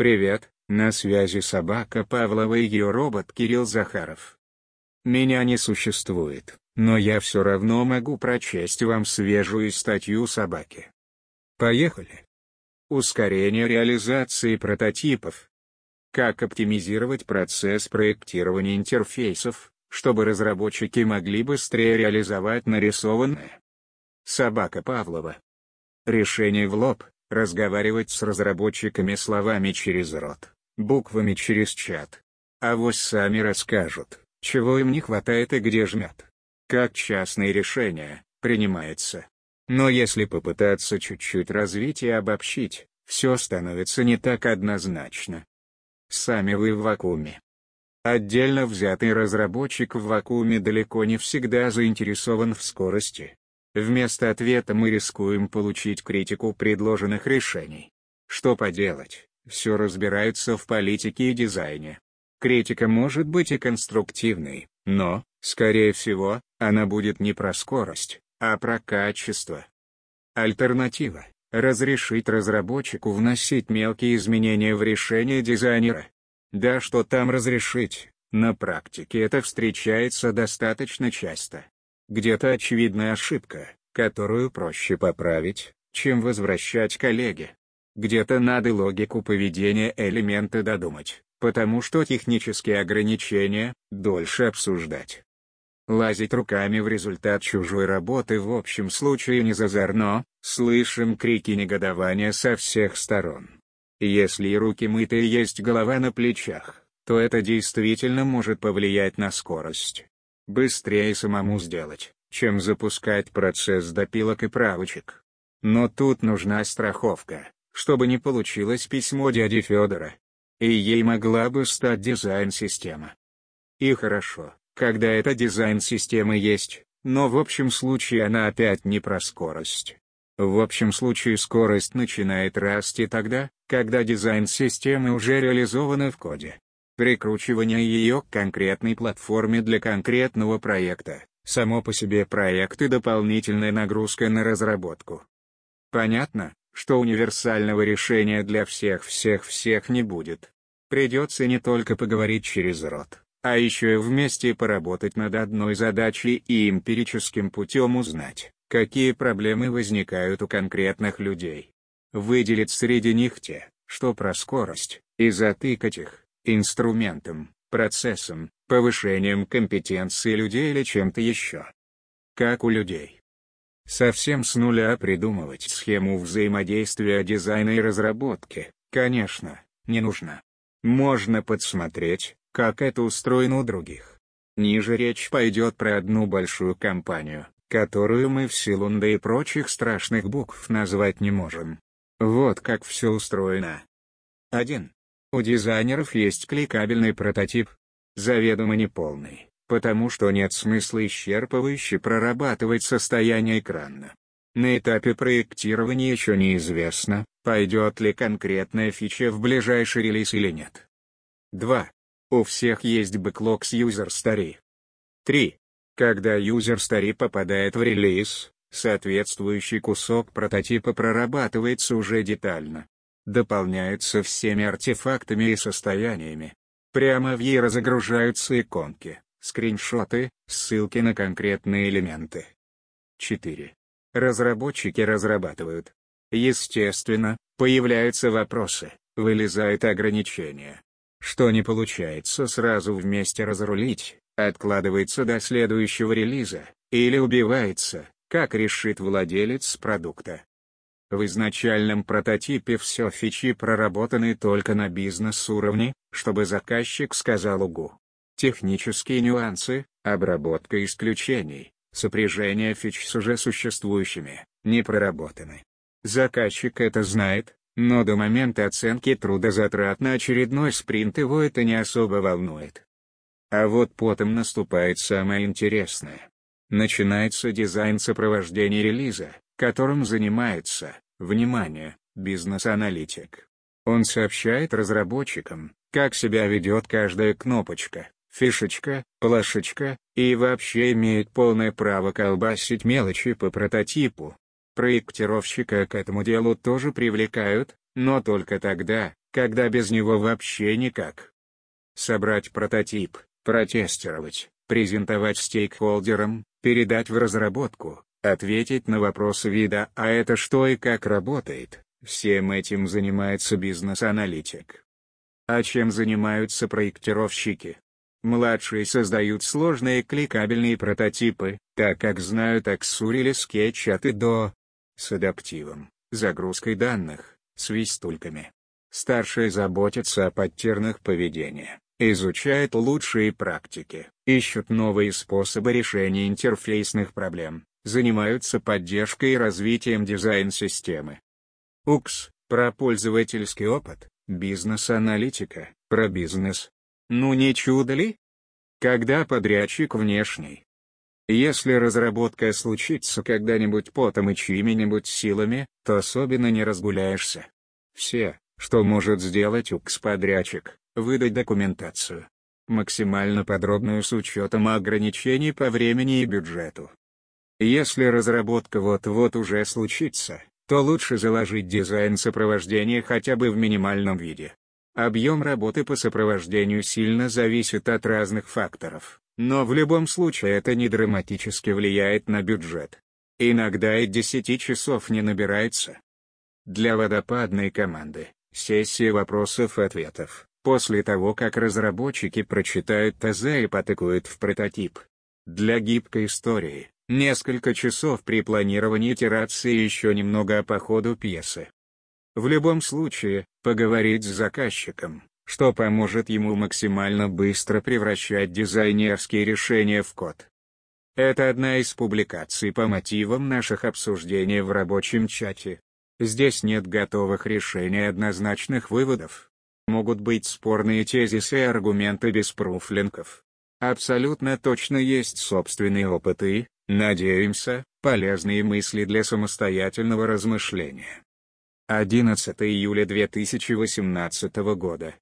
Привет, на связи собака Павлова и ее робот Кирилл Захаров. Меня не существует, но я все равно могу прочесть вам свежую статью собаки. Поехали. Ускорение реализации прототипов. Как оптимизировать процесс проектирования интерфейсов, чтобы разработчики могли быстрее реализовать нарисованное. Собака Павлова. Решение в лоб, разговаривать с разработчиками словами через рот, буквами через чат. А вот сами расскажут, чего им не хватает и где жмет. Как частные решения, принимается. Но если попытаться чуть-чуть развить и обобщить, все становится не так однозначно. Сами вы в вакууме. Отдельно взятый разработчик в вакууме далеко не всегда заинтересован в скорости. Вместо ответа мы рискуем получить критику предложенных решений. Что поделать, все разбираются в политике и дизайне. Критика может быть и конструктивной, но, скорее всего, она будет не про скорость, а про качество. Альтернатива — разрешить разработчику вносить мелкие изменения в решение дизайнера. Да что там разрешить, на практике это встречается достаточно часто. Где-то очевидная ошибка, которую проще поправить, чем возвращать коллеге. Где-то надо логику поведения элемента додумать, потому что технические ограничения дольше обсуждать. Лазить руками в результат чужой работы в общем случае не зазорно, слышим крики негодования со всех сторон. Если и руки мытые есть голова на плечах, то это действительно может повлиять на скорость быстрее самому сделать, чем запускать процесс допилок и правочек. Но тут нужна страховка, чтобы не получилось письмо дяди Федора. И ей могла бы стать дизайн-система. И хорошо, когда эта дизайн-система есть, но в общем случае она опять не про скорость. В общем случае скорость начинает расти тогда, когда дизайн системы уже реализована в коде прикручивание ее к конкретной платформе для конкретного проекта, само по себе проект и дополнительная нагрузка на разработку. Понятно, что универсального решения для всех-всех-всех не будет. Придется не только поговорить через рот, а еще и вместе поработать над одной задачей и эмпирическим путем узнать, какие проблемы возникают у конкретных людей. Выделить среди них те, что про скорость, и затыкать их, инструментом, процессом, повышением компетенции людей или чем-то еще. Как у людей. Совсем с нуля придумывать схему взаимодействия дизайна и разработки, конечно, не нужно. Можно подсмотреть, как это устроено у других. Ниже речь пойдет про одну большую компанию, которую мы в силу да и прочих страшных букв назвать не можем. Вот как все устроено. 1. У дизайнеров есть кликабельный прототип. Заведомо неполный, потому что нет смысла исчерпывающе прорабатывать состояние экрана. На этапе проектирования еще неизвестно, пойдет ли конкретная фича в ближайший релиз или нет. 2. У всех есть бэклог с user story. 3. Когда user story попадает в релиз, соответствующий кусок прототипа прорабатывается уже детально дополняются всеми артефактами и состояниями. Прямо в ей разогружаются иконки, скриншоты, ссылки на конкретные элементы. 4. Разработчики разрабатывают. Естественно, появляются вопросы, вылезают ограничения. Что не получается сразу вместе разрулить, откладывается до следующего релиза, или убивается, как решит владелец продукта. В изначальном прототипе все фичи проработаны только на бизнес-уровне, чтобы заказчик сказал УГУ. Технические нюансы, обработка исключений, сопряжение фич с уже существующими, не проработаны. Заказчик это знает, но до момента оценки трудозатрат на очередной спринт его это не особо волнует. А вот потом наступает самое интересное. Начинается дизайн сопровождения релиза, которым занимается, внимание, бизнес-аналитик. Он сообщает разработчикам, как себя ведет каждая кнопочка, фишечка, плашечка, и вообще имеет полное право колбасить мелочи по прототипу. Проектировщика к этому делу тоже привлекают, но только тогда, когда без него вообще никак. Собрать прототип, протестировать, презентовать стейкхолдерам, передать в разработку, ответить на вопросы вида «А это что и как работает?» Всем этим занимается бизнес-аналитик. А чем занимаются проектировщики? Младшие создают сложные кликабельные прототипы, так как знают Axure или Sketch от и до. С адаптивом, загрузкой данных, свистульками. Старшие заботятся о паттернах поведения, изучают лучшие практики, ищут новые способы решения интерфейсных проблем, занимаются поддержкой и развитием дизайн-системы. УКС, про пользовательский опыт, Бизнес-аналитика, про бизнес. Ну не чудо ли? Когда подрядчик внешний. Если разработка случится когда-нибудь потом и чьими-нибудь силами, то особенно не разгуляешься. Все, что может сделать УКС-подрядчик, выдать документацию. Максимально подробную с учетом ограничений по времени и бюджету. Если разработка вот-вот уже случится, то лучше заложить дизайн сопровождения хотя бы в минимальном виде. Объем работы по сопровождению сильно зависит от разных факторов, но в любом случае это не драматически влияет на бюджет. Иногда и 10 часов не набирается. Для водопадной команды — сессия вопросов-ответов, после того как разработчики прочитают ТЗ и потыкают в прототип. Для гибкой истории Несколько часов при планировании итерации и еще немного по ходу пьесы. В любом случае, поговорить с заказчиком, что поможет ему максимально быстро превращать дизайнерские решения в код. Это одна из публикаций по мотивам наших обсуждений в рабочем чате. Здесь нет готовых решений однозначных выводов. Могут быть спорные тезисы и аргументы без пруфлинков. Абсолютно точно есть собственные опыты, Надеемся, полезные мысли для самостоятельного размышления. 11 июля 2018 года.